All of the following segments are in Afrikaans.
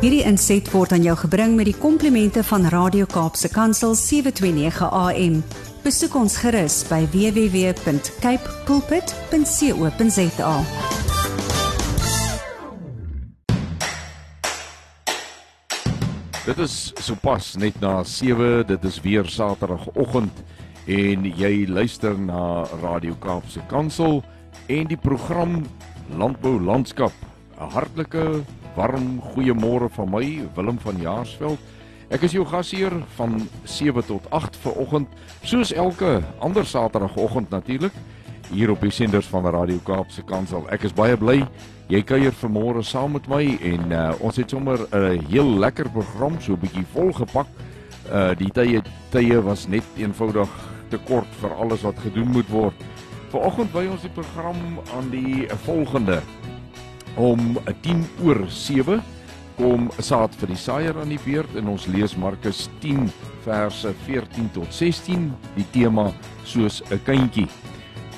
Hierdie inset word aan jou gebring met die komplimente van Radio Kaapse Kansel 729 AM. Besoek ons gerus by www.cape pulpit.co.za. Dit is sopas net na 7, dit is weer Saterdagoggend en jy luister na Radio Kaapse Kansel en die program Landbou Landskap. 'n Hartlike warm goeiemôre van my Willem van Jaarsveld. Ek is jou gasheer van 7 tot 8 ver oggend, soos elke ander Saterdagoggend natuurlik hier op die senders van Radio Kaapse Kansel. Ek is baie bly jy kuier vanmôre saam met my en uh, ons het sommer 'n heel lekker program so 'n bietjie volgepak. Uh die tye tye was net eenvoudig te kort vir alles wat gedoen moet word. Vanoggend by ons die program aan die volgende om 10 oor 7 kom saad vir die saaier aan die beurt en ons lees Markus 10 verse 14 tot 16 die tema soos 'n kindjie.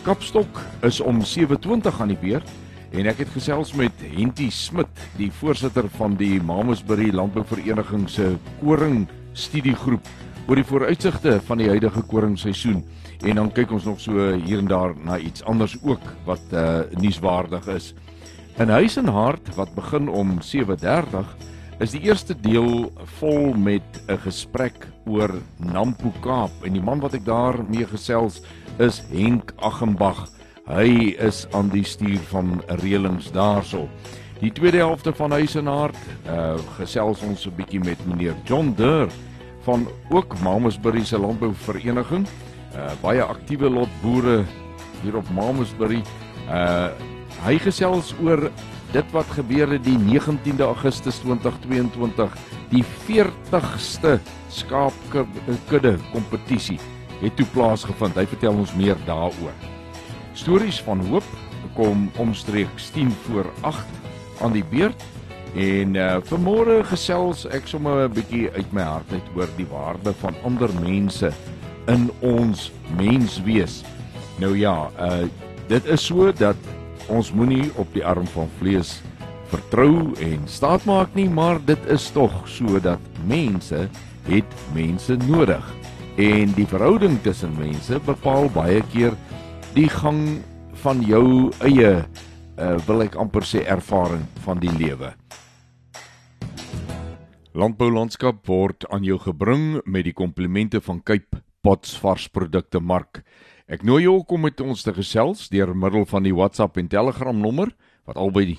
Kapstok is om 7:20 aan die beurt en ek het gesels met Henty Smit, die voorsitter van die Mamasbury Landbouvereniging se koring studiegroep oor die vooruitsigte van die huidige koringseisoen en dan kyk ons nog so hier en daar na iets anders ook wat uh, nuuswaardig is. In Huis en Hart wat begin om 7:30 is die eerste deel vol met 'n gesprek oor Nampo Kaap en die man wat ek daarmee gesels is Henk Agembag. Hy is aan die stuur van reëlings daarso. Die tweede helfte van Huis en Hart uh gesels ons 'n bietjie met meneer John Durr van ook Mamasbury se landbouvereniging. Uh baie aktiewe lot boere hier op Mamasbury. Uh Hy gesels oor dit wat gebeur het die 19de Augustus 2022, die 40ste skaapkudde kompetisie het toe plaasgevind. Hy vertel ons meer daaroor. Stories van hoop kom omstreeks 10 voor 8 aan die beurt en uh, vanmôre gesels ek sommer 'n bietjie uit my hart uit oor die waarde van ander mense in ons menswees. Nou ja, uh, dit is so dat ons moenie op die arm van vlees vertrou en staatmaak nie, maar dit is tog so dat mense het mense nodig. En die verhouding tussen mense bepaal baie keer die gang van jou eie uh, wil ek amper sê ervaring van die lewe. Landbou landskap word aan jou gebring met die komplimente van Cape Pots varsprodukte mark. Ek nooi jou om met ons te gesels deur middel van die WhatsApp en Telegram nommer wat albei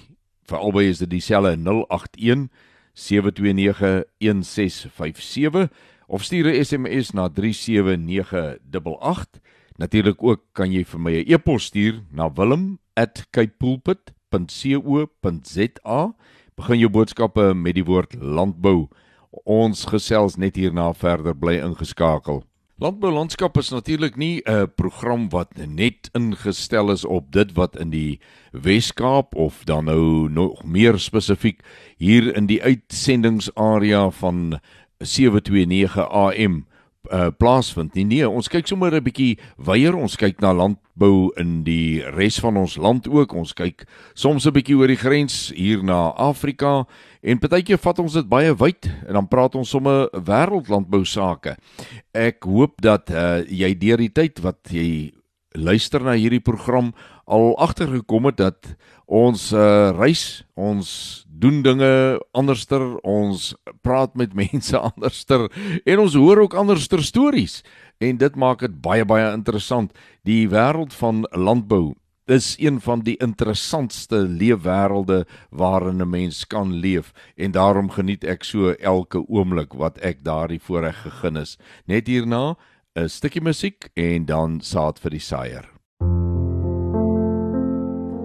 vir albei is dit dieselfde 081 729 1657 of stuur 'n SMS na 37988. Natuurlik ook kan jy vir my 'n e-pos stuur na wilhelm@kaipoolpit.co.za. Begin jou boodskappe met die woord landbou. Ons gesels net hierna verder bly ingeskakel. Landboulandskap is natuurlik nie 'n program wat net ingestel is op dit wat in die Wes-Kaap of dan nou nog meer spesifiek hier in die uitsendingsarea van 729 AM uh, plaasvind nie. Nee, ons kyk sommer 'n bietjie wyeer. Ons kyk na landbou in die res van ons land ook. Ons kyk soms 'n bietjie oor die grens hier na Afrika en partykeer vat ons dit baie wyd en dan praat ons sommer wêreldlandbou sake. Ek hoop dat uh, jy deur die tyd wat jy luister na hierdie program al agtergekom het dat ons uh, reis, ons doen dinge anderster, ons praat met mense anderster en ons hoor ook anderster stories en dit maak dit baie baie interessant. Die wêreld van landbou is een van die interessantste leefwêrelde waarin 'n mens kan leef en daarom geniet ek so elke oomblik wat ek daardie voorreg gegeen is. Net hierna 'n stukkie musiek en dan saad vir die saaier.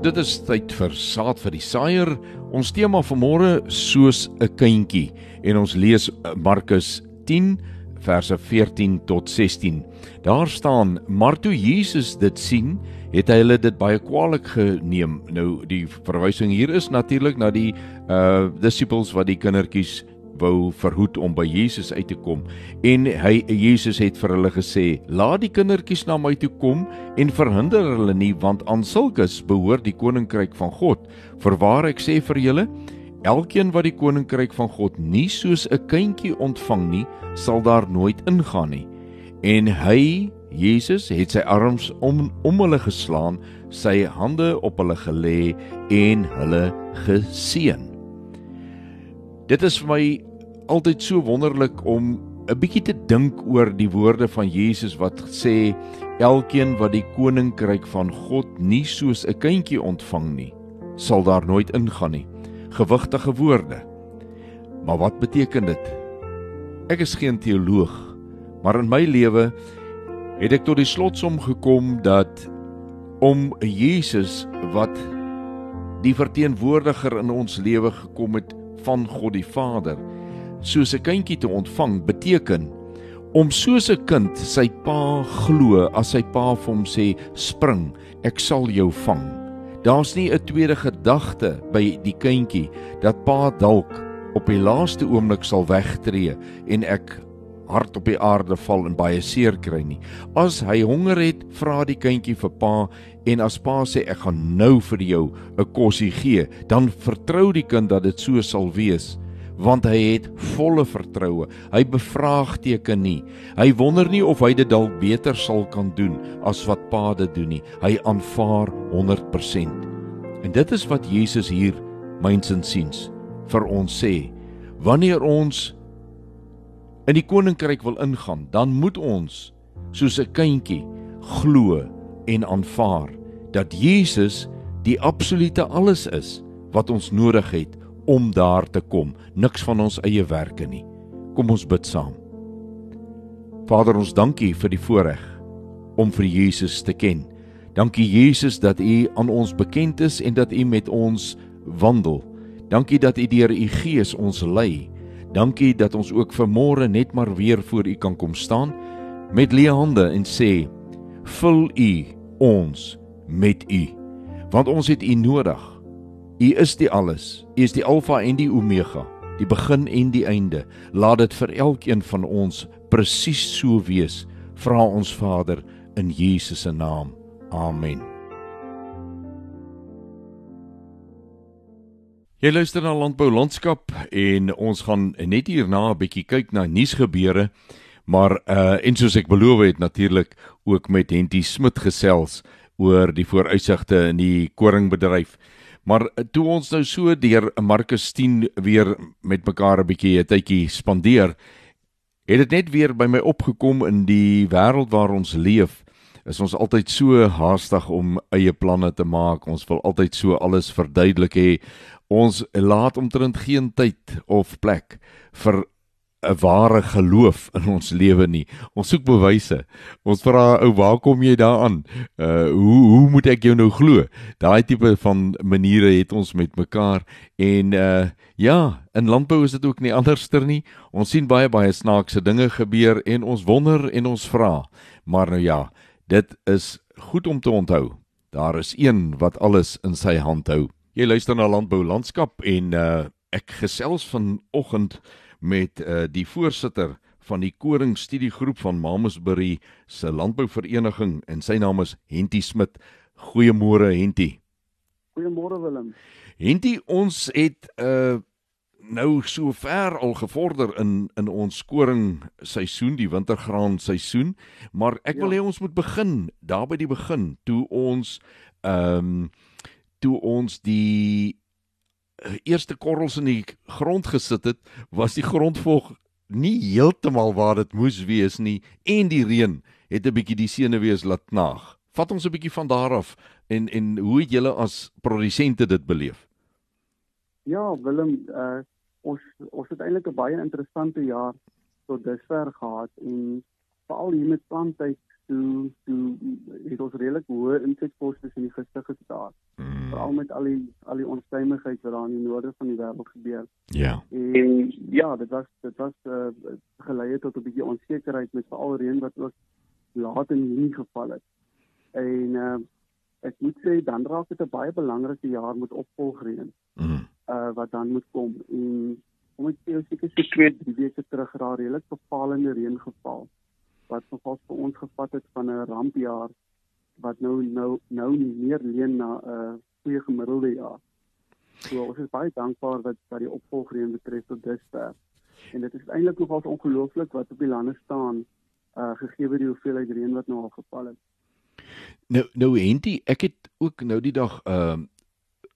Dit is tyd vir saad vir die saaier. Ons tema vanmôre soos 'n kindjie en ons lees eh, Markus 10 verse 14 tot 16. Daar staan: "Maar toe Jesus dit sien, het hy hulle dit baie kwaliek geneem." Nou die verwysing hier is natuurlik na die uh disippels wat die kindertjies wou verhoed om by Jesus uit te kom en hy Jesus het vir hulle gesê laat die kindertjies na my toe kom en verhinder hulle nie want aan sulkes behoort die koninkryk van God verwaar ek sê vir julle Elkeen wat die koninkryk van God nie soos 'n kindjie ontvang nie, sal daar nooit ingaan nie. En hy, Jesus, het sy arms om om hulle geslaan, sy hande op hulle gelê en hulle geseën. Dit is vir my altyd so wonderlik om 'n bietjie te dink oor die woorde van Jesus wat sê elkeen wat die koninkryk van God nie soos 'n kindjie ontvang nie, sal daar nooit ingaan nie. Gewigtige woorde. Maar wat beteken dit? Ek is geen teoloog, maar in my lewe het ek tot die slotsom gekom dat om Jesus wat die verteenwoordiger in ons lewe gekom het van God die Vader soos 'n kindjie te ontvang beteken om soos 'n kind sy pa glo as sy pa vir hom sê spring ek sal jou vang. Daar's nie 'n tweede gedagte by die kindjie dat pa dalk op die laaste oomblik sal wegtreë en ek hard op die aarde val en baie seer kry nie. As hy honger het, vra die kindjie vir pa en as pa sê ek gaan nou vir jou 'n kosie gee, dan vertrou die kind dat dit so sal wees want hy het volle vertroue. Hy bevraagteken nie. Hy wonder nie of hy dit dalk beter sal kan doen as wat pa dit doen nie. Hy aanvaar 100%. En dit is wat Jesus hier myns en siens vir ons sê. Wanneer ons in die koninkryk wil ingaan, dan moet ons soos 'n kindjie glo en aanvaar dat Jesus die absolute alles is wat ons nodig het om daar te kom, niks van ons eie werke nie. Kom ons bid saam. Vader, ons dankie vir die voorreg om vir Jesus te ken. Dankie Jesus dat U aan ons bekend is en dat U met ons wandel. Dankie dat U deur U Gees ons lei. Dankie dat ons ook vanmôre net maar weer voor U kan kom staan met leë hande en sê: "Vul U ons met U, want ons het U nodig. U is die alles. U is die Alfa en die Omega, die begin en die einde. Laat dit vir elkeen van ons presies so wees." Vra ons Vader in Jesus se naam. Amen. Jy luister na Landbou Landskap en ons gaan net hierna 'n bietjie kyk na nuusgebeure. Maar uh en soos ek beloof het natuurlik ook met Henty Smit gesels oor die vooruitsigte in die koringbedryf. Maar uh, toe ons nou so deur Markus 10 weer met mekaar 'n bietjie 'n tydjie spandeer, het dit net weer by my opgekom in die wêreld waar ons leef. Is ons altyd so haastig om eie planne te maak. Ons wil altyd so alles verduidelik hê ons laat omtrent geen tyd of plek vir 'n ware geloof in ons lewe nie. Ons soek bewyse. Ons vra ou, waar kom jy daaraan? Uh hoe hoe moet ek jou nou glo? Daai tipe van maniere het ons met mekaar en uh ja, in landbou is dit ook nie anderster nie. Ons sien baie baie snaakse dinge gebeur en ons wonder en ons vra. Maar nou ja, dit is goed om te onthou. Daar is een wat alles in sy hand hou. Jy luister na Landbou Landskap en uh, ek gesels vanoggend met uh, die voorsitter van die Koring Studiegroep van Mamasbury se landbouvereniging en sy naam is Henty Smit. Goeiemôre Henty. Goeiemôre Willem. Henty, ons het uh nou so ver al gevorder in in ons koring seisoen, die wintergraan seisoen, maar ek ja. wil hê ons moet begin daar by die begin toe ons ehm um, toe ons die eh, eerste korrels in die grond gesit het, was die grondvog nie heeltemal waar dit moes wees nie en die reën het 'n bietjie die senuwees laat knaag. Vat ons 'n bietjie van daar af en en hoe het julle as produsente dit beleef? Ja, Willem, uh, ons ons het eintlik 'n baie interessante jaar tot dusver gehad en veral hier met planttyd toe toe het ons redelik hoë insetkoste in die gesig gestaar. Mm. Veral met al die al die onstuimigheid wat daar in die noorde van die wêreld gebeur. Ja. En ja, dit was dit was uh, gelei tot 'n bietjie onsekerheid met veral reën wat ook laat in Junie geval het. En uh, ek moet sê dan raak dit 'n baie belangrike jaar met opvolgreën. Mm. Uh wat dan moet kom en om ek sê seker so 2 3 weke terug raak redelik bepalende reën geval wat nogal vir ons gevat het van 'n rampjaar wat nou nou nou nie meer leen na 'n uh, goeie gemiddelde jaar. So ons is baie dankbaar wat wat die opvolgreën betref tot dusver. En dit is eintlik nogals ongelooflik wat op die lande staan uh gegee word die hoeveelheid reën wat nou al geval het. Nou nou Henty, ek het ook nou die dag ehm uh,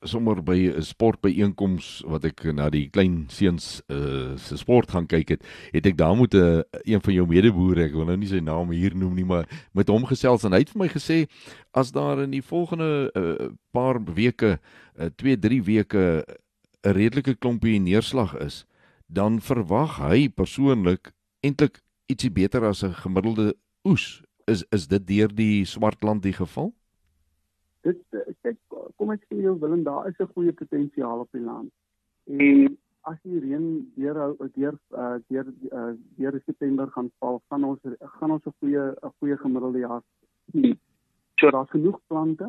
sommer by 'n sportbyeenkoms wat ek na die klein seuns uh se sport gaan kyk het, het ek daar met 'n uh, een van jou medeboere, ek wil nou nie sy naam hier noem nie, maar met hom gesels en hy het vir my gesê as daar in die volgende uh, paar weke, 2, uh, 3 weke 'n redelike klompie neerslag is, dan verwag hy persoonlik eintlik ietsie beter as 'n gemiddelde oes. Is is dit deur die Swartland die geval? Dit kom ek sê jou Willem, daar is 'n goeie potensiaal op die land. En as die reën deur deur uh, deur uh, deur September gaan val, gaan ons gaan ons 'n goeie 'n goeie gemiddelde jaar sien. So daar's genoeg plante,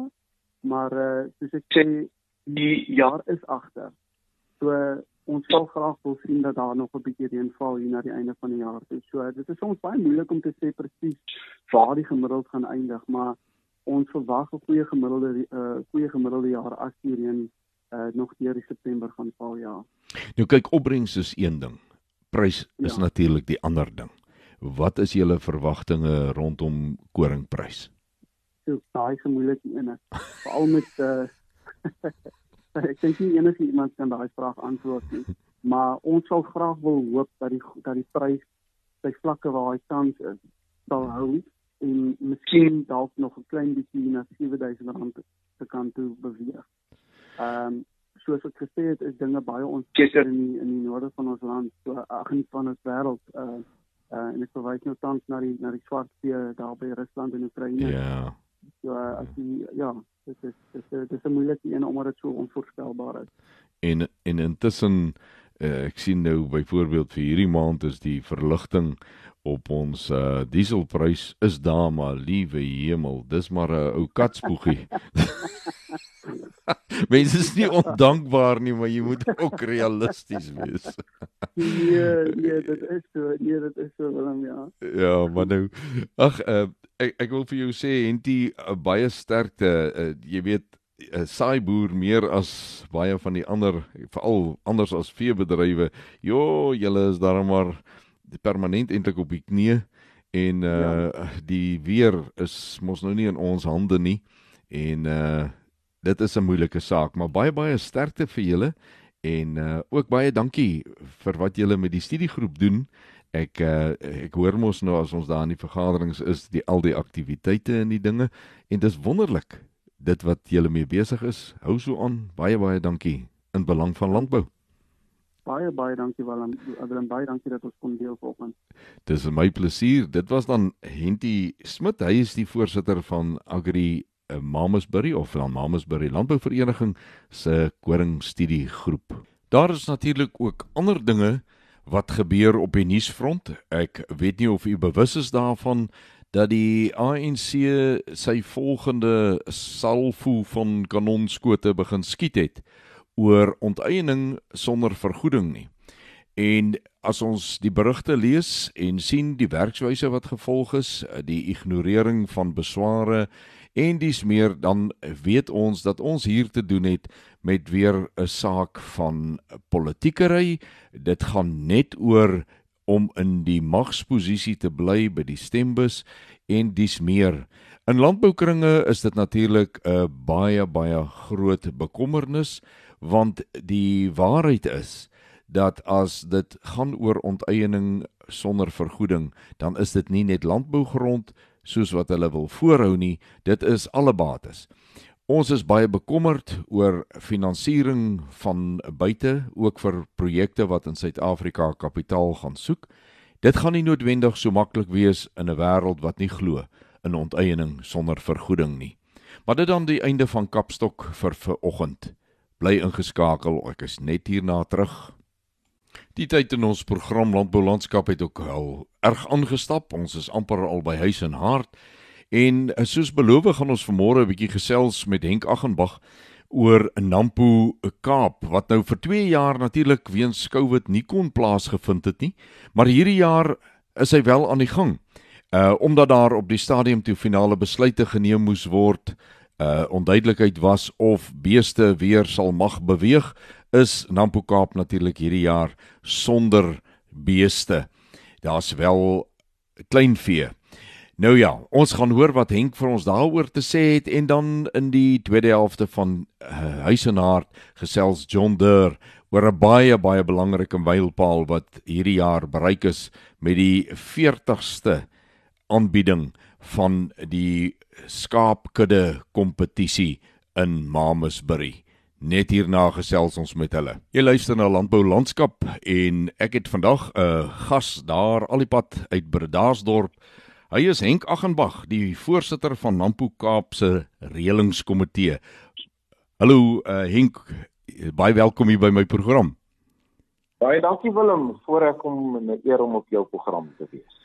maar uh, soos ek sê, die jaar is agter. So ons sal graag wil sien dat daar nog 'n bietjie reën val hier na die einde van die jaar. So dit is soms baie moeilik om te sê presies waar die gemiddeld gaan eindig, maar ons verwag 'n goeie gemiddelde uh goeie gemiddelde jaar as die reën uh nog deur die September gaan val ja. Nou kyk opbrengs is een ding. Prys is ja. natuurlik die ander ding. Wat is julle verwagtinge rondom koringprys? So daai is 'n moeilike een. Veral met uh ek dink nie enige iemand kan daai vraag antwoord nie. Maar ons sal graag wil hoop dat die dat die prys by vlakke waar hy tans is sal hou en miskien dalk nog 'n klein bietjie na R7000 te kan toe beweeg. Ehm um, soos ek gesê het, is dinge baie onseker in die, in die noorde van ons land, so ag nie van ons wêreld uh uh en ek verwys nou tans na die na die swart see daar by Rusland en Oekraïne. Ja. So uh, as die ja, dit is dit is dit is 'n moeilike een omdat dit so onvoorspelbaar is. En en intussen uh, ek sien nou byvoorbeeld vir hierdie maand is die verligting op ons uh, dieselprys is daar maar liewe hemel dis maar 'n ou katspoegie. Mense is nie ondankbaar nie maar jy moet ook realisties wees. Nee nee dit is so nee dit is so Willem ja. Ja maar nou ag uh, ek ek wil vir jou sê Henty uh, baie sterkte. Uh, jy weet 'n saai boer meer as baie van die ander veral anders as veebedrywe. Jo julle is daar maar permanent eintlik op die knie en uh ja. die weer is mos nou nie in ons hande nie en uh dit is 'n moeilike saak maar baie baie sterkte vir julle en uh ook baie dankie vir wat julle met die studiegroep doen. Ek uh ek hoor mos nou as ons daar in die vergaderings is die al die aktiwiteite en die dinge en dis wonderlik dit wat julle mee besig is hou so aan baie baie dankie in belang van landbou baie baie dankie Willem. Willem baie dankie dat ons kon deel vanoggend. Dis my plesier. Dit was dan Henty Smit. Hy is die voorsitter van Agri uh, Mamasbury of van Mamasbury Landbouvereniging se koringstudiegroep. Daar is natuurlik ook ander dinge wat gebeur op die nuusfront. Ek weet nie of u bewus is daarvan dat die ANC sy volgende salvo van kanonskote begin skiet het oor onteiening sonder vergoeding nie. En as ons die berigte lees en sien die werkswyse wat gevolg is, die ignorering van besware en dis meer dan weet ons dat ons hier te doen het met weer 'n saak van politiekery. Dit gaan net oor om in die magsposisie te bly by die stembus en dis meer. In landboukringe is dit natuurlik 'n baie baie groot bekommernis want die waarheid is dat as dit gaan oor onteiening sonder vergoeding, dan is dit nie net landbougrond soos wat hulle wil voorhou nie, dit is alle bates. Ons is baie bekommerd oor finansiering van buite, ook vir projekte wat in Suid-Afrika kapitaal gaan soek. Dit gaan nie noodwendig so maklik wees in 'n wêreld wat nie glo in onteiening sonder vergoeding nie. Maar dit dan die einde van Kapstok vir vanoggend bly ingeskakel. Ek is net hierna terug. Die tyd in ons program Landbou Landskap het ook al erg aangestap. Ons is amper al by huis en hart. En eh, soos beloof gaan ons vanmôre 'n bietjie gesels met Henk Aggenbach oor Nampo Kaap wat nou vir 2 jaar natuurlik weens Covid nie kon plaasgevind het nie, maar hierdie jaar is hy wel aan die gang. Uh omdat daar op die stadium toe finale besluite geneem moes word uh onduidelikheid was of beeste weer sal mag beweeg, is Nampo Kaap natuurlik hierdie jaar sonder beeste. Daar's wel kleinvee. Nou ja, ons gaan hoor wat Henk vir ons daaroor te sê het en dan in die tweede helfte van uh, Huis en Hart gesels John Durr oor 'n baie baie belangrike mylpaal wat hierdie jaar bereik is met die 40ste aanbieding van die skaapkudde kompetisie in Mamasbury. Net hierna gesels ons met hulle. Jy luister na Landbou Landskap en ek het vandag 'n gas daar al die pad uit Bredasdorp Hy is Henk Aghenbach, die voorsitter van Nampo Kaap se reëlingskomitee. Hallo uh, Henk, baie welkom hier by my program. Baie dankie Willem, voor ek kom in 'n eer om op jou program te wees.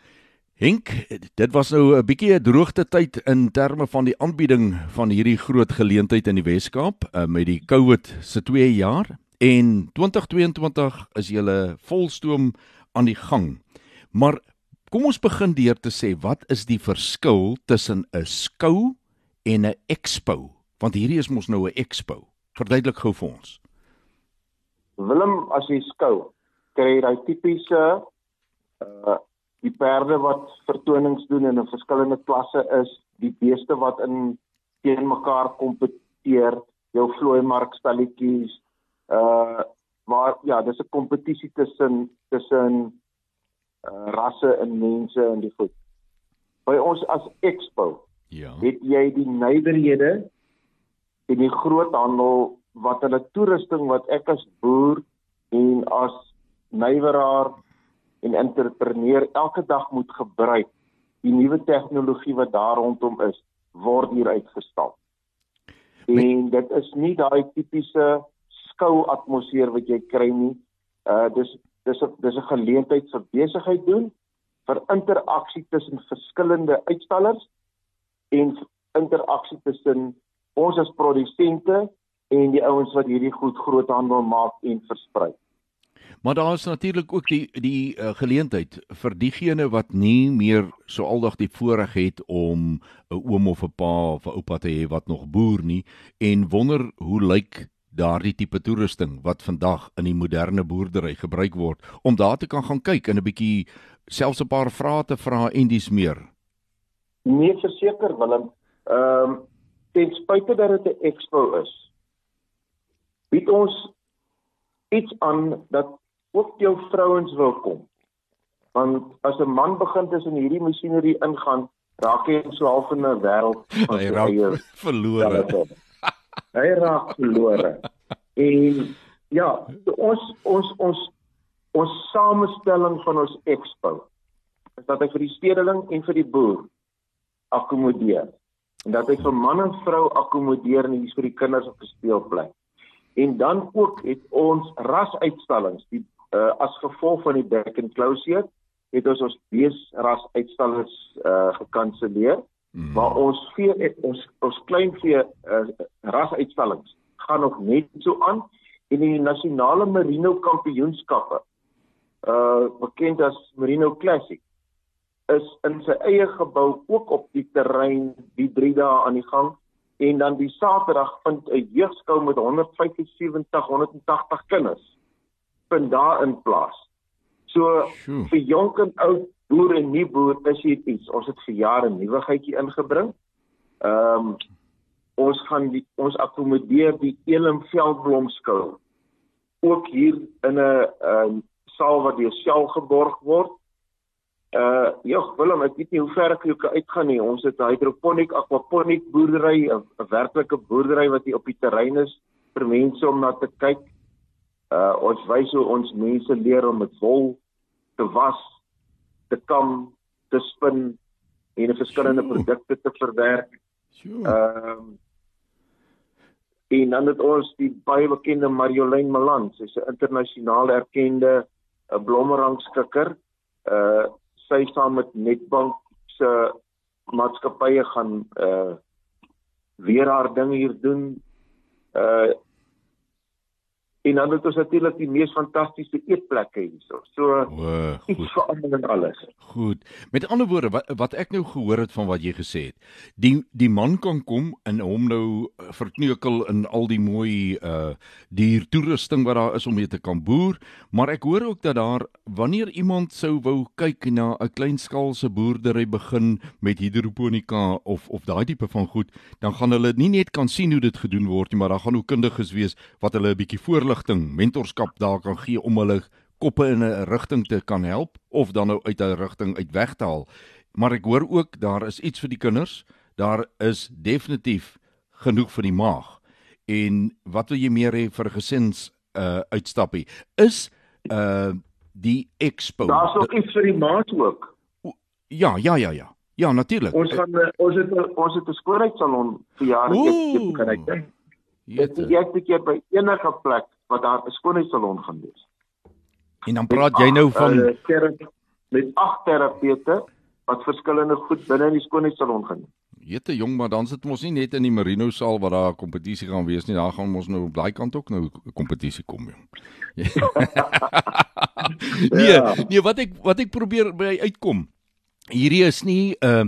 Henk, dit was nou 'n bietjie 'n droogte tyd in terme van die aanbieding van hierdie groot geleentheid in die Wes-Kaap uh, met die COVID se 2 jaar en 2022 is julle volstoom aan die gang. Maar Kom ons begin deur te sê wat is die verskil tussen 'n skou en 'n expo? Want hierdie is mos nou 'n expo. Verduidelik gou vir ons. Willem, as jy skou, kry jy daai tipiese uh die perde wat vertonings doen in 'n verskillende klasse is, die beeste wat in teen mekaar kompeteer, jou vlooi mark stalletjies, uh maar ja, dis 'n kompetisie tussen tussen uh, rasse en mense in die voet. By ons as Expo ja. het jy die nywerhede en die groothandel wat hulle toerusting wat ek as boer en as nyweraar en entrepreneur elke dag moet gebruik. Die nuwe tegnologie wat daar rondom is, word hier uitgestal. En dit is nie daai tipiese skou atmosfeer wat jy kry nie. Uh dis dis 'n dis 'n geleentheid vir besigheid doen vir interaksie tussen verskillende uitstallers en interaksie tussen ons as produsente en die ouens wat hierdie goed groothandel maak en versprei. Maar daar is natuurlik ook die die uh, geleentheid vir diegene wat nie meer so aldag die voorreg het om 'n oom of 'n pa of 'n oupa te hê wat nog boer nie en wonder hoe lyk daardie tipe toerusting wat vandag in die moderne boerdery gebruik word om daar te kan gaan kyk en 'n bietjie selfs 'n paar vrae te vra en dis meer. Nee, verseker Willem. Ehm um, ten spyte dat dit 'n expo is, bied ons iets aan dat ook jou vrouens wil kom. Want as 'n man begin tussen hierdie masjinerie ingaan, raak hy so half in 'n wêreld van sy verlore. Hy raak verlore. En ja, ons ons ons ons samestelling van ons expo is dat hy vir die stedeling en vir die boer akkommodeer. En dat hy vir man en vrou akkommodeer en hier vir die kinders op speelplek. En dan ook het ons rasuitstallings die uh, as gevolg van die back and closure het ons ons beesras uitstallings uh, gekanselleer. Mm. Maar ons vee ons ons kleinvee uh, rasuitstallings gaan nog net so aan en die nasionale merino kampioenskappe uh bekend as Merino Classic is in sy eie gebou ook op die terrein die 3 dae aan die gang en dan die Saterdag vind 'n jeugskou met 175 180 kinders vind daar in plaas. So Sjoe. vir jonk en oud boer en nie boer is hier iets. Ons het vir jare nuwigheidjie ingebring. Ehm um, ons gaan die, ons akkommodeer die Elim veldblomskou ook hier in 'n ehm saal wat deur self geborg word. Uh ja, Willem, ek weet nie hoe ver ek jou kan uitgaan nie. Ons het 'n hydroponiek aquaponiek boerdery, 'n werklike boerdery wat hier op die terrein is vir mense om na te kyk. Uh ons wys hoe ons mense leer om met wol te was te kam, te spin en verskillende produkte te verwerk. Ehm um, en dan het ons die baie bekende Mariolyn Malan, sy's 'n internasionaal erkende 'n eh, blommerangskikker. Uh sy saam met Netbank se maatskappye gaan uh weer haar ding hier doen. Uh En dan het ons natuurlik die mees fantastiese eetplekke hierso. So O, iets vir almal en alles. Goed. Met ander woorde wat wat ek nou gehoor het van wat jy gesê het. Die die man kan kom en hom nou eh, verkneukel in al die mooi uh diertoerusting wat daar is om mee te kan boer, maar ek hoor ook dat daar wanneer iemand sou wou kyk na 'n kleinskaalse boerdery begin met hidroponika of of daai tipe van goed, dan gaan hulle nie net kan sien hoe dit gedoen word nie, maar daar gaan ook kundiges wees wat hulle 'n bietjie voorligting, mentorskap daar kan gee om hulle koppe in 'n rigting te kan help of dan nou uit 'n rigting uit weg te haal. Maar ek hoor ook daar is iets vir die kinders. Daar is definitief genoeg vir die maag. En wat wil jy meer hê vir 'n gesins uh uitstappie? Is uh die expo. Daar's nog iets vir die maat ook. Ja, ja, ja, ja. Ja, natuurlik. Ons gaan eh, ons het ons het 'n skoonheidssalon vir jare Ooh. kan ek dink. Jette. die eerste keer by enige plek wat daar 'n skoonheidssalon gaan wees. En dan praat jy nou van uh, thera- met agt terapeute wat verskillende goed binne in die skoonheidssalon gaan doen. Jette jong, maar dan sit ons nie net in die Marino saal waar daar 'n kompetisie gaan wees nie. Daar gaan ons nou op daai kant ook nou 'n kompetisie kom, jong. nee, Ja. nee, wat ek wat ek probeer by uitkom. Hierdie is nie 'n uh,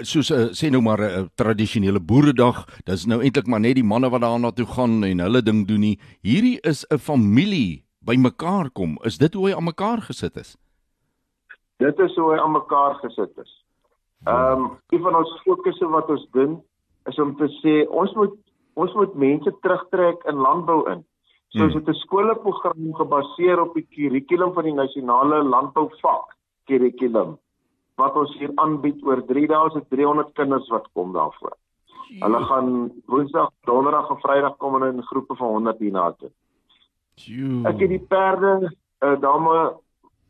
soos uh, sê nou maar 'n uh, tradisionele boeredag. Dis nou eintlik maar net die manne wat daarna toe gaan en hulle ding doen nie. Hierdie is 'n familie bymekaar kom. Is dit hoe hy aan mekaar gesit is? Dit is hoe hy aan mekaar gesit is. Ehm um, een van ons fokusse wat ons doen is om te sê ons moet ons moet mense terugtrek in landbou in. So Hmm. ons het 'n skoolprogram gebaseer op die kurrikulum van die nasionale landbouvak kurrikulum wat ons hier aanbied oor 3 dae se 300 kinders wat kom daarvoor. Hulle gaan Woensdag, Donderdag en Vrydag kom hulle in groepe van 100 hiernatoe. Ek het die perde uh, dame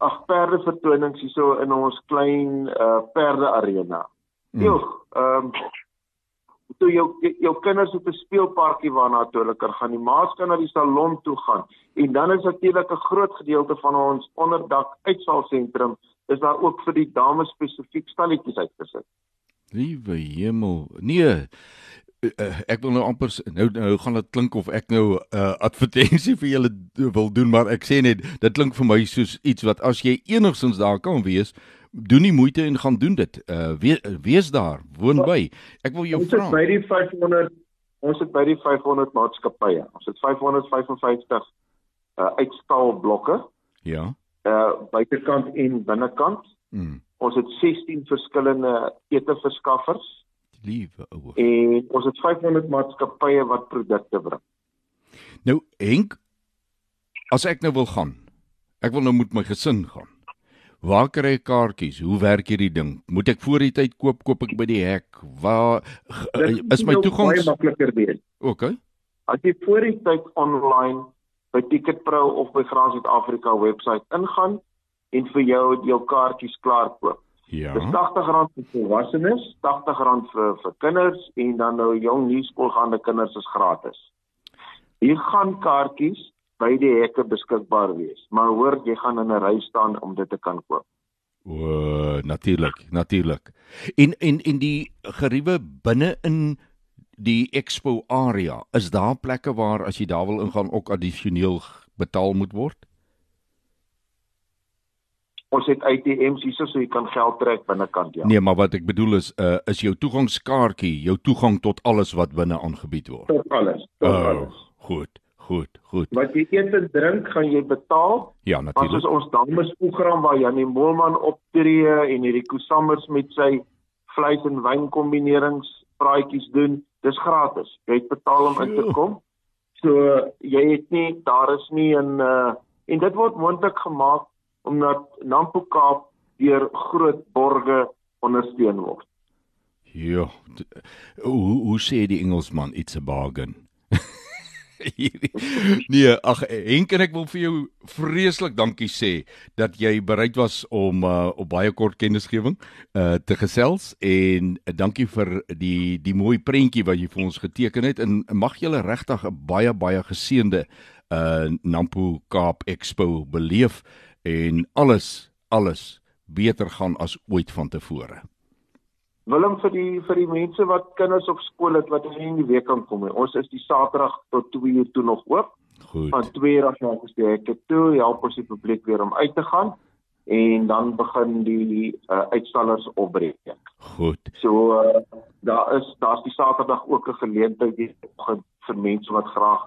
ag perde vertonings hierso in ons klein uh, perde arena. Mm. Joh, ehm um, toe jou jou kinders op 'n speelparkie waarna toe hulle kan gaan. Die maats kan na die salon toe gaan. En dan is natuurlik 'n groot gedeelte van ons onderdak uitsaalsentrum is daar ook vir die dames spesifiek stalletjies uitgesit. Liewe hemel. Nee. Uh, uh, ek wil nou amper nou nou gaan dit klink of ek nou 'n uh, advertensie vir julle wil doen maar ek sê net dit klink vir my soos iets wat as jy enigsins daar kan wees doen die moeite en gaan doen dit. Uh wees, wees daar, woon by. Ek wil jou Ons het vra. by die 500 ons het by die 500 maatskappye. Ons het 555 uh, uitstaalblokke Ja. Uh buitekant en binnekant. Mm. Ons het 16 verskillende eteverskaffers Liewe ouwe. en ons het 500 maatskappye wat produkte bring. Nou Henk, as ek nou wil gaan. Ek wil nou met my gesin gaan. Waar kry ek kaartjies? Hoe werk hierdie ding? Moet ek voor die tyd koop? Koop ek by die hek? Waar g- Dit is my nou baie makliker wees. Okay. As jy voor die tyd online by Ticketpro of by Grand Suid-Afrika webwerf ingaan en vir jou jou kaartjies klaar koop. Ja. Dis R80 vir volwassenes, R80 vir vir kinders en dan nou jong nuuskoolgaande kinders is gratis. Hier gaan kaartjies by die hekke beskikbaar wees, maar hoor jy gaan in 'n ry staan om dit te kan koop. O, natuurlik, natuurlik. En en en die geriewe binne in die expo area, is daar plekke waar as jy daar wil ingaan ook addisioneel betaal moet word? Ons het ATM's hierso so jy kan geld trek binnekant ja. Nee, maar wat ek bedoel is uh is jou toegangskaartjie, jou toegang tot alles wat binne aangebied word. Tot alles, tot Oh, alles. goed, goed, goed. Wat jy eet en drink, gaan jy betaal. Ja, Ons natuurlik. is ons damesprogram waar Janie Moelman optree en hierdie Kusammers met sy vleis en wyn kombinerings praatjies doen. Dis gratis. Jy het betaal om in te kom. So jy het nie daar is nie 'n uh, en dit word moontlik gemaak omdat Nampo Kaap deur groot borge ondersteun word. Ja. Hoe hoe sê die Engelsman it's a bargain? Hierdie- nee, ag Henk en ek wil vir jou vreeslik dankie sê dat jy bereid was om uh, op baie kort kennisgewing uh, te gesels en uh, dankie vir die die mooi prentjie wat jy vir ons geteken het en mag julle regtig 'n baie baie geseënde uh Nampo Kaap Expo beleef en alles alles beter gaan as ooit vantevore. Willem vir die vir die mense wat kinders op skool het wat nie in die week kan kom nie. Ons is die Saterdag tot 2 uur toe nog oop. Goed. van twee rassekerke toe help ons die publiek weer om uit te gaan en dan begin die uh, uitstallers opbreek. Goed. So uh, daar is daar's die Saterdag ook 'n geleentheid vir mense wat graag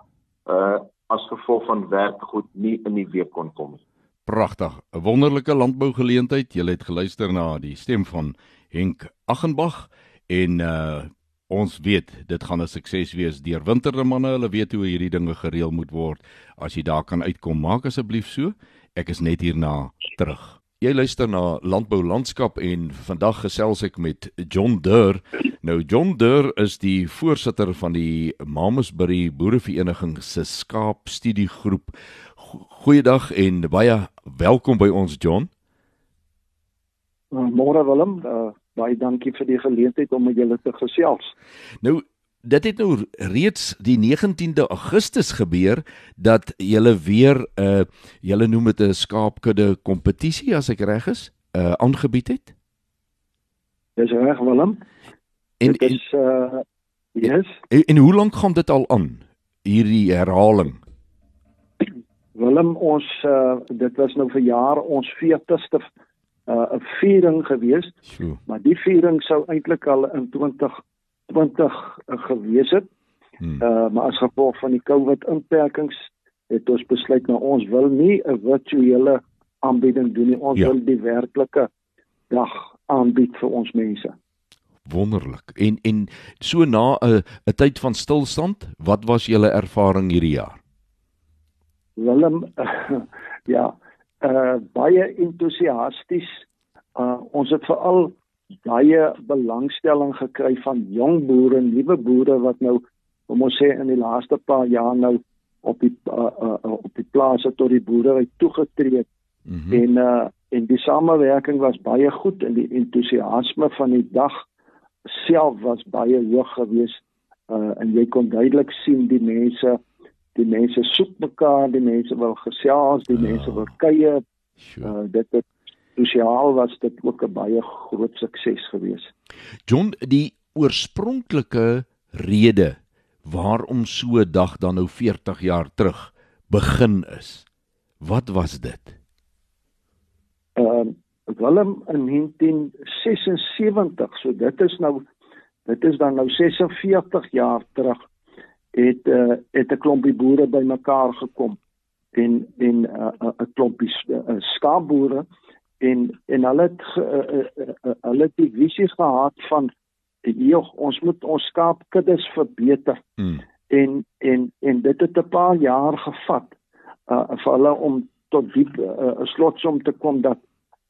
uh as gevolg van werk goed nie in die week kon kom nie. Pragtig. 'n Wonderlike landbougeleentheid. Jy het geluister na die stem van Henk Aghenbach en uh ons weet dit gaan 'n sukses wees deur winterde manne. Hulle weet hoe hierdie dinge gereël moet word. As jy daar kan uitkom, maak asseblief so. Ek is net hierna terug. Jy luister na Landbou Landskap en vandag gesels ek met John Durr. Nou John Durr is die voorsitter van die Mamasbury Boerevereniging se skaap studiegroep. Goeiedag en baie welkom by ons John. Môre Willem, uh, baie dankie vir die geleentheid om met julle te gesels. Nou dit het nou reeds die 19de Augustus gebeur dat julle weer 'n uh, julle noem dit 'n skaapkudde kompetisie as ek reg is, uh aangebied het. Dis reg Willem. En Dit is uh yes, en, en hoe lank gaan dit al aan hierdie herhaling? Willem ons uh dit was nou vir jaar ons 40ste uh 'n viering gewees, So. maar die viering sou eintlik al in 2020 uh, gewees het. Hmm. Uh maar as gevolg van die COVID inperkings het ons besluit nou ons wil nie 'n virtuele aanbieding doen nie. Ons Ja. ja. wil die werklike dag aanbied vir ons mense. Wonderlik. En en so na 'n 'n tyd van stilstand, wat was julle ervaring hierdie jaar? Willem ja, uh baie entoesiasties. Uh ons het veral baie belangstelling gekry van jong boere, nuwe boere wat nou kom ons sê in die laaste paar jaar nou op die uh, uh, op die plase tot die boerdery toegetree het. Mhm. Hmm. En uh en die samewerking was baie goed en die entoesiasme van die dag self was baie hoog geweest. Uh en jy kon duidelik sien die mense die mense soek mekaar, die mense wil gesels, die mense wil kuier. Sure. Uh dit het sosiaal was dit ook 'n baie groot sukses geweest. John, die oorspronklike rede waarom so 'n dag dan nou 40 jaar terug begin is. Wat was dit? Ehm uh, Willem in 1976, so dit is nou dit is dan nou 46 jaar terug het uh, het 'n klompie boere bymekaar gekom en en 'n uh, 'n klompie uh, skaapboere en en hulle het uh, uh, uh, hulle het die visie gehad van joh ons moet ons skaapkuddes verbeter Hmm. en en en dit het 'n paar jaar gevat uh vir hulle om tot diep 'n uh, slotsom te kom dat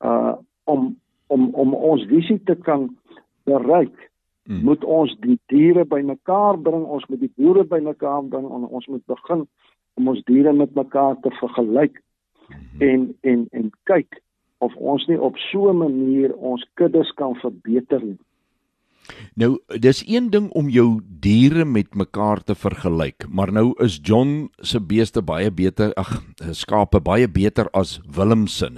uh om om om ons visie te kan bereik Hmm. moet ons die diere bymekaar bring ons moet die boere bymekaar bring en ons moet begin om ons diere met mekaar te vergelyk en en en kyk of ons nie op so 'n manier ons kuddes kan verbeter nie. Nou, dis een ding om jou diere met mekaar te vergelyk, maar nou is John se beeste baie beter, ag, skape baie beter as Willem se.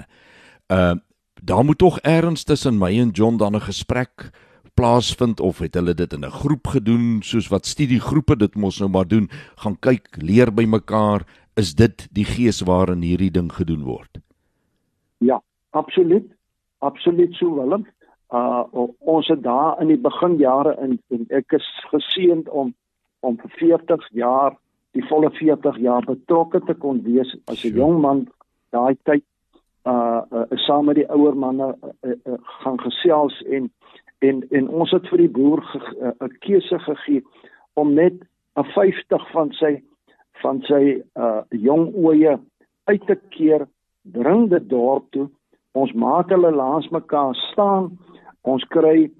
Uh daar moet tog eers tussen my en John dan 'n gesprek plaasvind of het hulle dit in 'n groep gedoen soos wat studiegroepe dit mos nou maar doen, gaan kyk, leer by mekaar, is dit die gees waarin hierdie ding gedoen word? Ja, absoluut. Absoluut so Willem. Uh ons het daar in die beginjare in en ek is geseënd om om vir 40 jaar, die volle 40 jaar betrokke te kon wees as 'n Sure. jong man daai tyd uh, uh saam met die ouer manne uh, uh, gaan gesels en en en ons het vir die boer ge- 'n uh, keuse gegee om net 'n 50 van sy van sy uh jong oeye uit te keer bring dit dorp toe ons maak hulle langs mekaar staan ons kry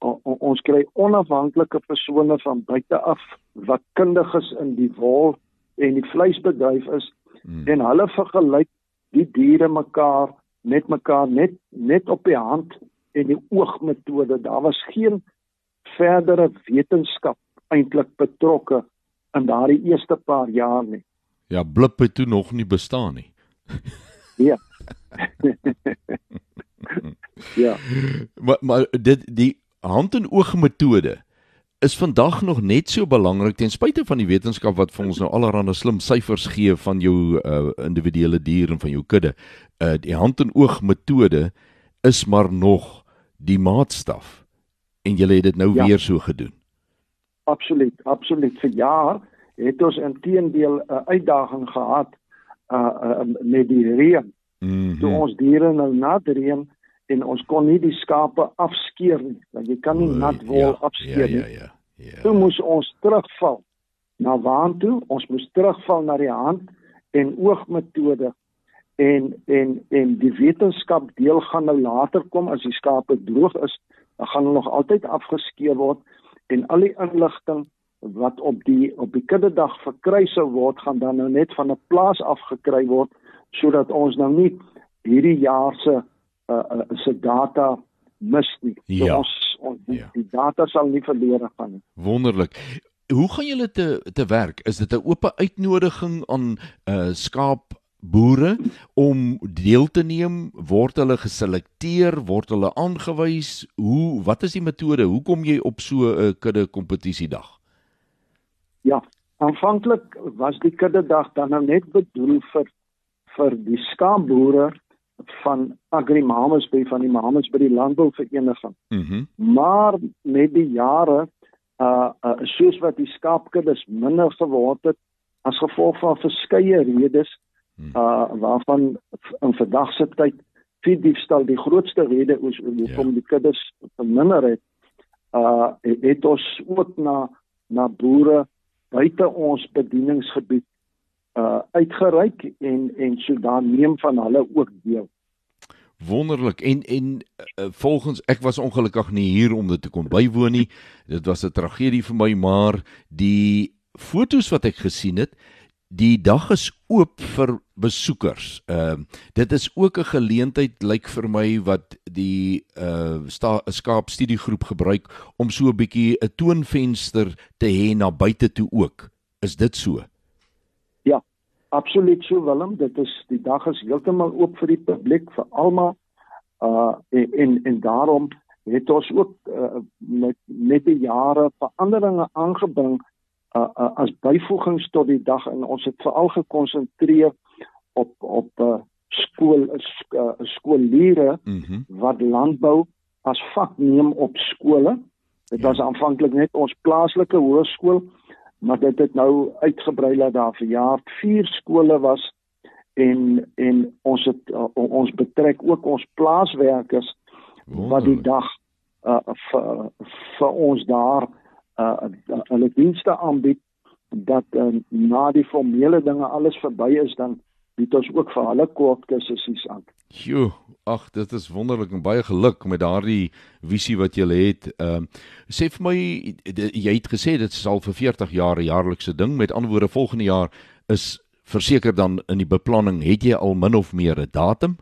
o, o, ons kry onafhanklike persone van buite af wat kundig is in die wol en die vleisbedryf is Hmm. en hulle vergelyk die diere mekaar met mekaar net net op die hand en die oogmetode daar was geen verdere wetenskap eintlik betrokke in daardie eerste paar jaar nie Ja, blip het toe nog nie bestaan nie. ja ja Maar maar dit die hand en oog metode is vandag nog net so belangrik ten spyte van die wetenskap wat vir ons nou allerlei slim syfers gee van jou uh, individuele dier en van jou kudde. Uh die hand en oog metode is maar nog die maatstaf. En jy het dit nou ja. weer so gedoen. Absoluut, absoluut. Vir jaar het ons intedeel 'n uh, uitdaging gehad uh, uh met die reën. Mm -hmm. Toe ons diere nou na die reën en ons kon nie die skape afskeer nie want jy kan nie Oei, nat wol ja, afskeer nie. Ja, ja, ja. Ja. Toe moes ons terugval na waantoe? Ons moes terugval na die hand en oogmetode en en en die wetenskap deel gaan nou later kom as die skape droog is, dan gaan hulle nog altyd afgeskeer word en al die inligting wat op die op die kinderdag verkry sou word gaan dan nou net van 'n plaas af gekry word sodat ons nou nie hierdie jaar se uh, uh, se data mis nie. So ja. ons, ons die, ja. die data sal nie verlore gaan nie. Wonderlik. Hoe gaan julle te te werk? Is dit 'n oop uitnodiging aan uh skaap boere om deel te neem? Word hulle geselekteer? Word hulle aangewys? Hoe wat is die metode? Hoe kom jy op so 'n uh, kudde kompetisiedag? Ja, aanvanklik was die kudde dag dan nou net bedoel vir vir die skaapboere van Agrimamus by van die Mamus by die landbouvereniging. Mhm. Mm maar met die jare uh, uh soos wat die skaapkuddes minder geword het as gevolg van verskeie redes. Uh waarvan in vandag se tyd vir diefstal die grootste rede is hoekom yeah. Ja. die kuddes verminder het. Uh het ons ook na na boere buite ons bedieningsgebied uh uitgereik en en so dan neem van hulle ook deel. Wonderlik en en uh, volgens ek was ongelukkig nie hier om dit te kon bywoon nie. Dit was 'n tragedie vir my, maar die fotos wat ek gesien het, die dag is oop vir besoekers. Ehm uh, dit is ook 'n geleentheid lyk like vir my wat die uh skaap studiegroep gebruik om so 'n bietjie 'n toonvenster te hê na buite toe ook. Is dit so? Ja, absoluut so Willem, dit is die dag is heeltemal oop vir die publiek vir almal. Uh en en, en daarom het ons ook uh, met met die jare veranderinge aangebring uh, uh, as byvoegings tot die dag en ons het veral gekonsentreer op op uh, skool uh, skoolleere mm -hmm. wat landbou as vak neem op skole. Dit ja. was aanvanklik net ons plaaslike hoërskool, maar dit het nou uitgebrei dat daar vir jaar 4 skole was en en ons het uh, ons betrek ook ons plaaswerkers Wonder. wat die dag uh, vir vir ons daar uh hulle dienste aanbied dat uh, na die formele dinge alles verby is dan bied ons ook vir hulle koopkursusse aan. Jo, ag dit is wonderlik en baie geluk met daardie visie wat jy het. Ehm uh, sê vir my jy het gesê dit sal vir 40 jaar 'n jaarlikse ding. Met ander woorde volgende jaar is verseker dan in die beplanning het jy al min of meer 'n datum?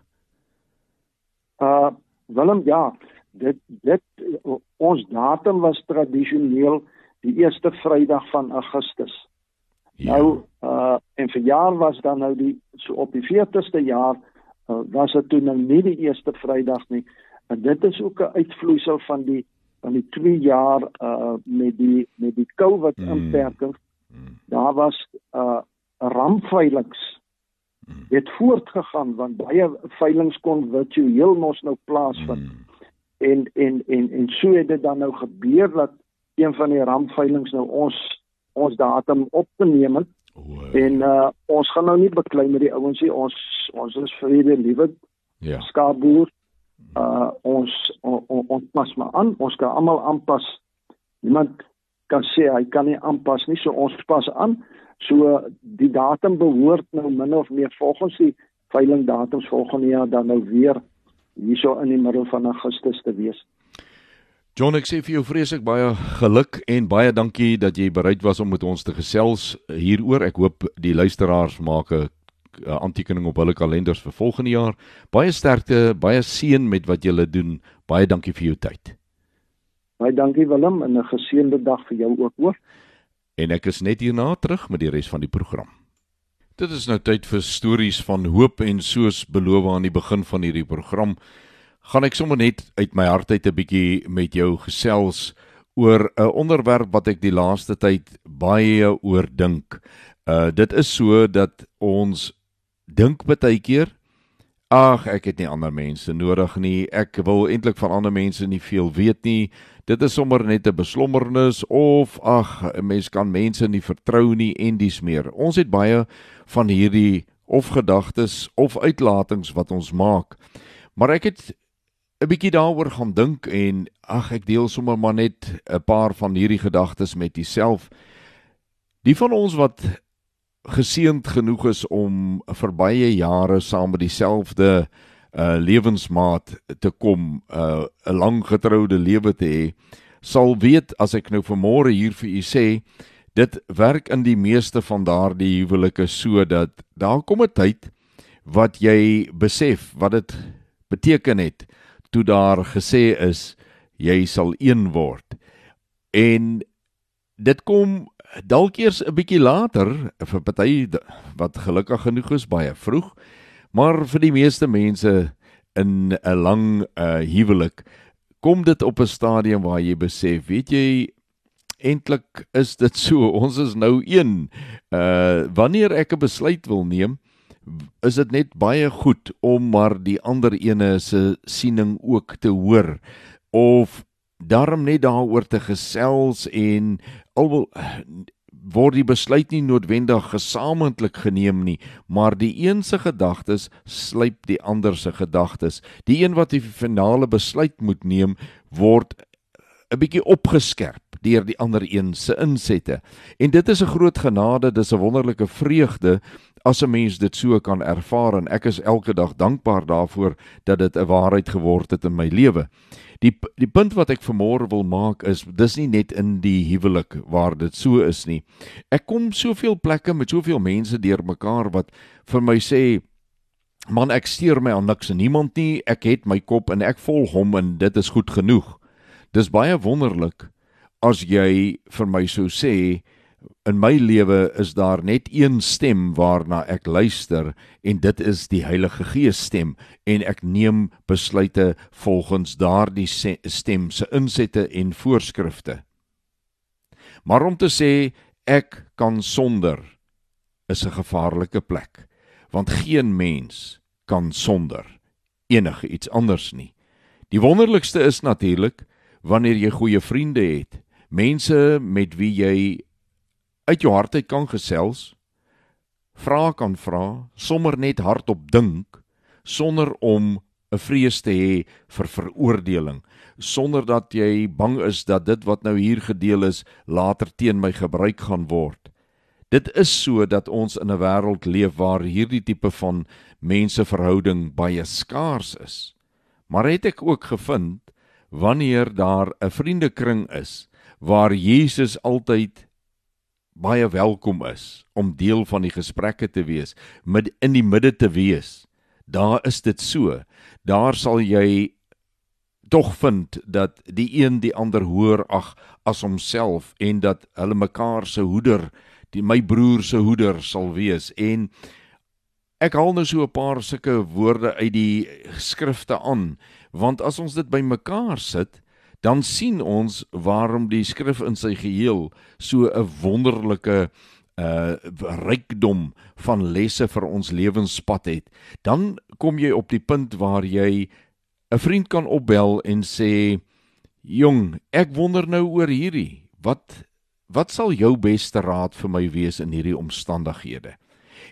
Uh Willem ja, dit dit ons datum was tradisioneel die eerste Vrydag van Augustus. Ja. Nou uh en vir jaar was dan nou die so op die 40ste jaar uh, was dit toe nou nie die eerste Vrydag nie. En dit is ook 'n uitvloeisel van die van die 2 jaar uh met die met die COVID mm. inperking. Mm. Daar was uh rampveilings mm. het voortgegaan want baie veilings kon virtueel mos nou plaasvind. Mm en en en en so het dit dan nou gebeur dat een van die rampveilings nou ons ons datum opgeneem het. En uh ons gaan nou nie beklei met die ouens nie. Ons ons is vrede liewe. Ja. Skaapboer. Uh ons on, on, ons pas maar aan. Ons kan almal aanpas. Niemand kan sê hy kan nie aanpas nie. So ons pas aan. So die datum behoort nou min of meer volgens die veiling datums volgende jaar dan nou weer hierso in die middel van Augustus te wees. John, ek sê vir jou vreeslik baie geluk en baie dankie dat jy bereid was om met ons te gesels hieroor. Ek hoop die luisteraars maak 'n aantekening op hulle kalenders vir volgende jaar. Baie sterkte, baie seën met wat julle doen. Baie dankie vir jou tyd. Baie dankie Willem en 'n geseënde dag vir jou ook hoor. En ek is net hierna terug met die res van die program. Dit is nou tyd vir stories van hoop en soos beloof aan die begin van hierdie program gaan ek sommer net uit my hart uit 'n bietjie met jou gesels oor 'n onderwerp wat ek die laaste tyd baie oor dink. Uh dit is so dat ons dink baie keer ag ek het nie ander mense nodig nie. Ek wil eintlik van ander mense nie veel weet nie. Dit is sommer net 'n beslommernis of ag 'n mens kan mense nie vertrou nie en dis meer. Ons het baie van hierdie of gedagtes of uitlatings wat ons maak. Maar ek het 'n bietjie daaroor gaan dink en ag ek deel sommer maar net 'n paar van hierdie gedagtes met jouself. Die van ons wat geseënd genoeg is om vir baie jare saam met dieselfde uh lewensmaat te kom, uh 'n lang getroude lewe te hê, sal weet as ek nou vanmôre hier vir u sê, dit werk in die meeste van daardie huwelike so dat daar kom 'n tyd wat jy besef wat dit beteken het toe daar gesê is jy sal een word. En dit kom dalk eers 'n bietjie later vir party wat gelukkig genoeg is baie vroeg, maar vir die meeste mense in 'n lang uh, huwelik kom dit op 'n stadium waar jy besef, weet jy, eintlik is dit so, ons is nou een. Uh wanneer ek 'n besluit wil neem, is dit net baie goed om maar die ander ene se siening ook te hoor of daarom net daaroor te gesels en alwel word die besluit nie noodwendig gesamentlik geneem nie, maar die een se gedagtes sluip die ander se gedagtes. Die een wat die finale besluit moet neem, word 'n bietjie opgeskerp deur die ander een se insette. En dit is 'n groot genade, dis 'n wonderlike vreugde as 'n mens dit so kan ervaar en ek is elke dag dankbaar daarvoor dat dit 'n waarheid geword het in my lewe. Die die punt wat ek vanmôre wil maak is dis nie net in die huwelik waar dit so is nie. Ek kom soveel plekke met soveel mense deurmekaar wat vir my sê man ek steur my aan niks en niemand nie. Ek het my kop en ek volg hom en dit is goed genoeg. Dis baie wonderlik as jy vir my sou sê in my lewe is daar net een stem waarna ek luister en dit is die Heilige Gees stem en ek neem besluite volgens daardie stem se insette en voorskrifte. Maar om te sê ek kan sonder is 'n gevaarlike plek want geen mens kan sonder enige iets anders nie. Die wonderlikste is natuurlik wanneer jy goeie vriende het, mense met wie jy uit jou hart uit kan gesels, vra kan vra, sommer net hardop dink sonder om 'n vrees te hê vir veroordeling, sonder dat jy bang is dat dit wat nou hier gedeel is later teen my gebruik gaan word. Dit is so dat ons in 'n wêreld leef waar hierdie tipe van menseverhouding baie skaars is. Maar het ek ook gevind wanneer daar 'n vriendekring is waar Jesus altyd baie welkom is om deel van die gesprekke te wees, met in die midde te wees. Daar is dit so. Daar sal jy tog vind dat die een die ander hoor ag as homself en dat hulle mekaar se hoeder, die my broer se hoeder sal wees en ek haal nou so 'n paar sulke woorde uit die skrifte aan want as ons dit bymekaar sit dan sien ons waarom die skrif in sy geheel so 'n wonderlike uh rykdom van lesse vir ons lewenspad het. Dan kom jy op die punt waar jy 'n vriend kan opbel en sê: "Jong, ek wonder nou oor hierdie. Wat wat sal jou beste raad vir my wees in hierdie omstandighede?"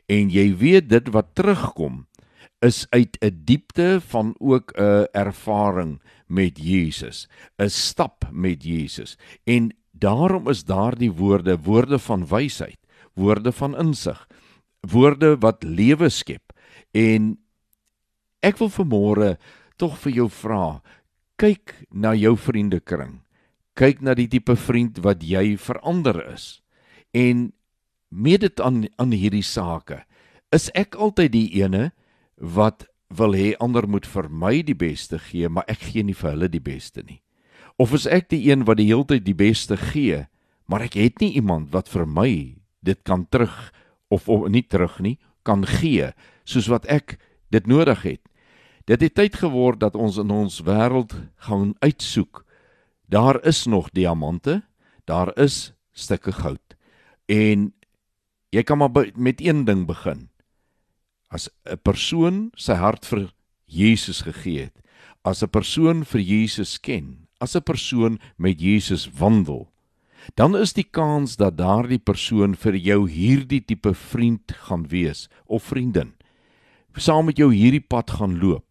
En jy weet dit wat terugkom is uit 'n diepte van ook 'n ervaring met Jesus, 'n stap met Jesus. En daarom is daardie woorde woorde van wysheid, woorde van insig, woorde wat lewe skep. En ek wil vanmôre tog vir jou vra, kyk na jou vriendekring. Kyk na die tipe vriend wat jy verander is. En meet dit aan aan hierdie sake. Is ek altyd die ene wat wil hê ander moet vir my die beste gee, maar ek gee nie vir hulle die beste nie. Of is ek die een wat die hele tyd die beste gee, maar ek het nie iemand wat vir my dit kan terug of, of nie terug nie, kan gee soos wat ek dit nodig het. Dit het tyd geword dat ons in ons wêreld gaan uitsoek Daar is nog diamante, daar is stukke goud. En jy kan maar met een ding begin. As 'n persoon sy hart vir Jesus gegee het, as 'n persoon vir Jesus ken, as 'n persoon met Jesus wandel, dan is die kans dat daardie persoon vir jou hierdie tipe vriend gaan wees of vriendin saam met jou hierdie pad gaan loop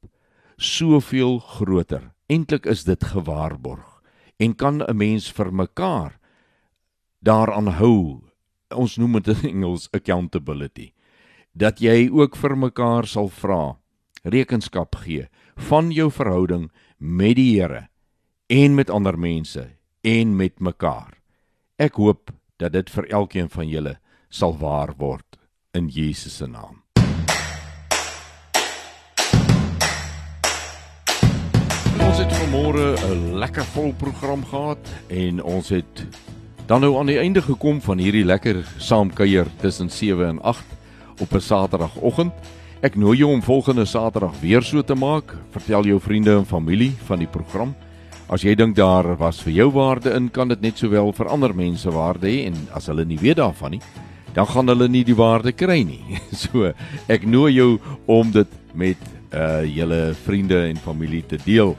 soveel groter. Eintlik is dit gewaarborg en kan 'n mens vir mekaar daaraan hou. Ons noem dit in Engels accountability. Dat jy ook vir mekaar sal vra, rekenskap gee van jou verhouding met die Here en met ander mense en met mekaar. Ek hoop dat dit vir elkeen van julle sal waar word in Jesus se naam. Ons het vanmôre 'n lekker vol program gehad en ons het dan nou aan die einde gekom van hierdie lekker saamkuier tussen 7 en 8 op 'n Saterdagoggend. Ek nooi jou om volgende Saterdag weer so te maak. Vertel jou vriende en familie van die program. As jy dink daar was vir jou waarde in, kan dit net sowel vir ander mense waarde hê en as hulle nie weet daarvan nie, dan gaan hulle nie die waarde kry nie. So ek nooi jou om dit met uh julle vriende en familie te deel.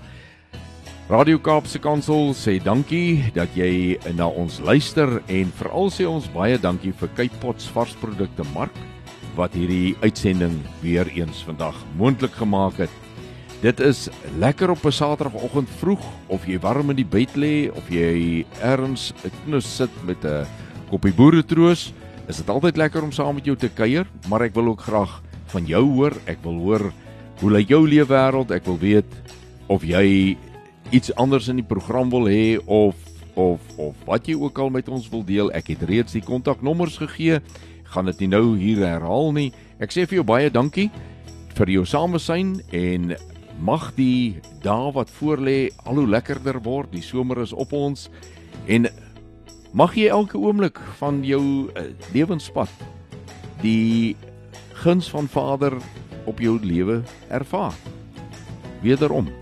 Radio Kaapse Kansel sê dankie dat jy na ons luister en veral sê ons baie dankie vir Cape Pots varsprodukte mark wat hierdie uitsending weer eens vandag moontlik gemaak het. Dit is lekker op 'n Saterdagoggend vroeg of jy warm in die bed lê of jy ergens 'n knus sit met 'n koppie boeretroos, is dit altyd lekker om saam met jou te kuier, maar ek wil ook graag van jou hoor. Ek wil hoor hoe lyk jou lewe wêreld? Ek wil weet of jy iets anders in die program wil hê of of of wat jy ook al met ons wil deel. Ek het reeds die kontaknommers gegee. Gaan dit nie nou hier herhaal nie. Ek sê vir jou baie dankie vir jou samesyn en mag die dae wat voorlê al hoe lekkerder word. Die somer is op ons en mag jy elke oomblik van jou uh, lewenspad die guns van Vader op jou lewe ervaar. Wederom.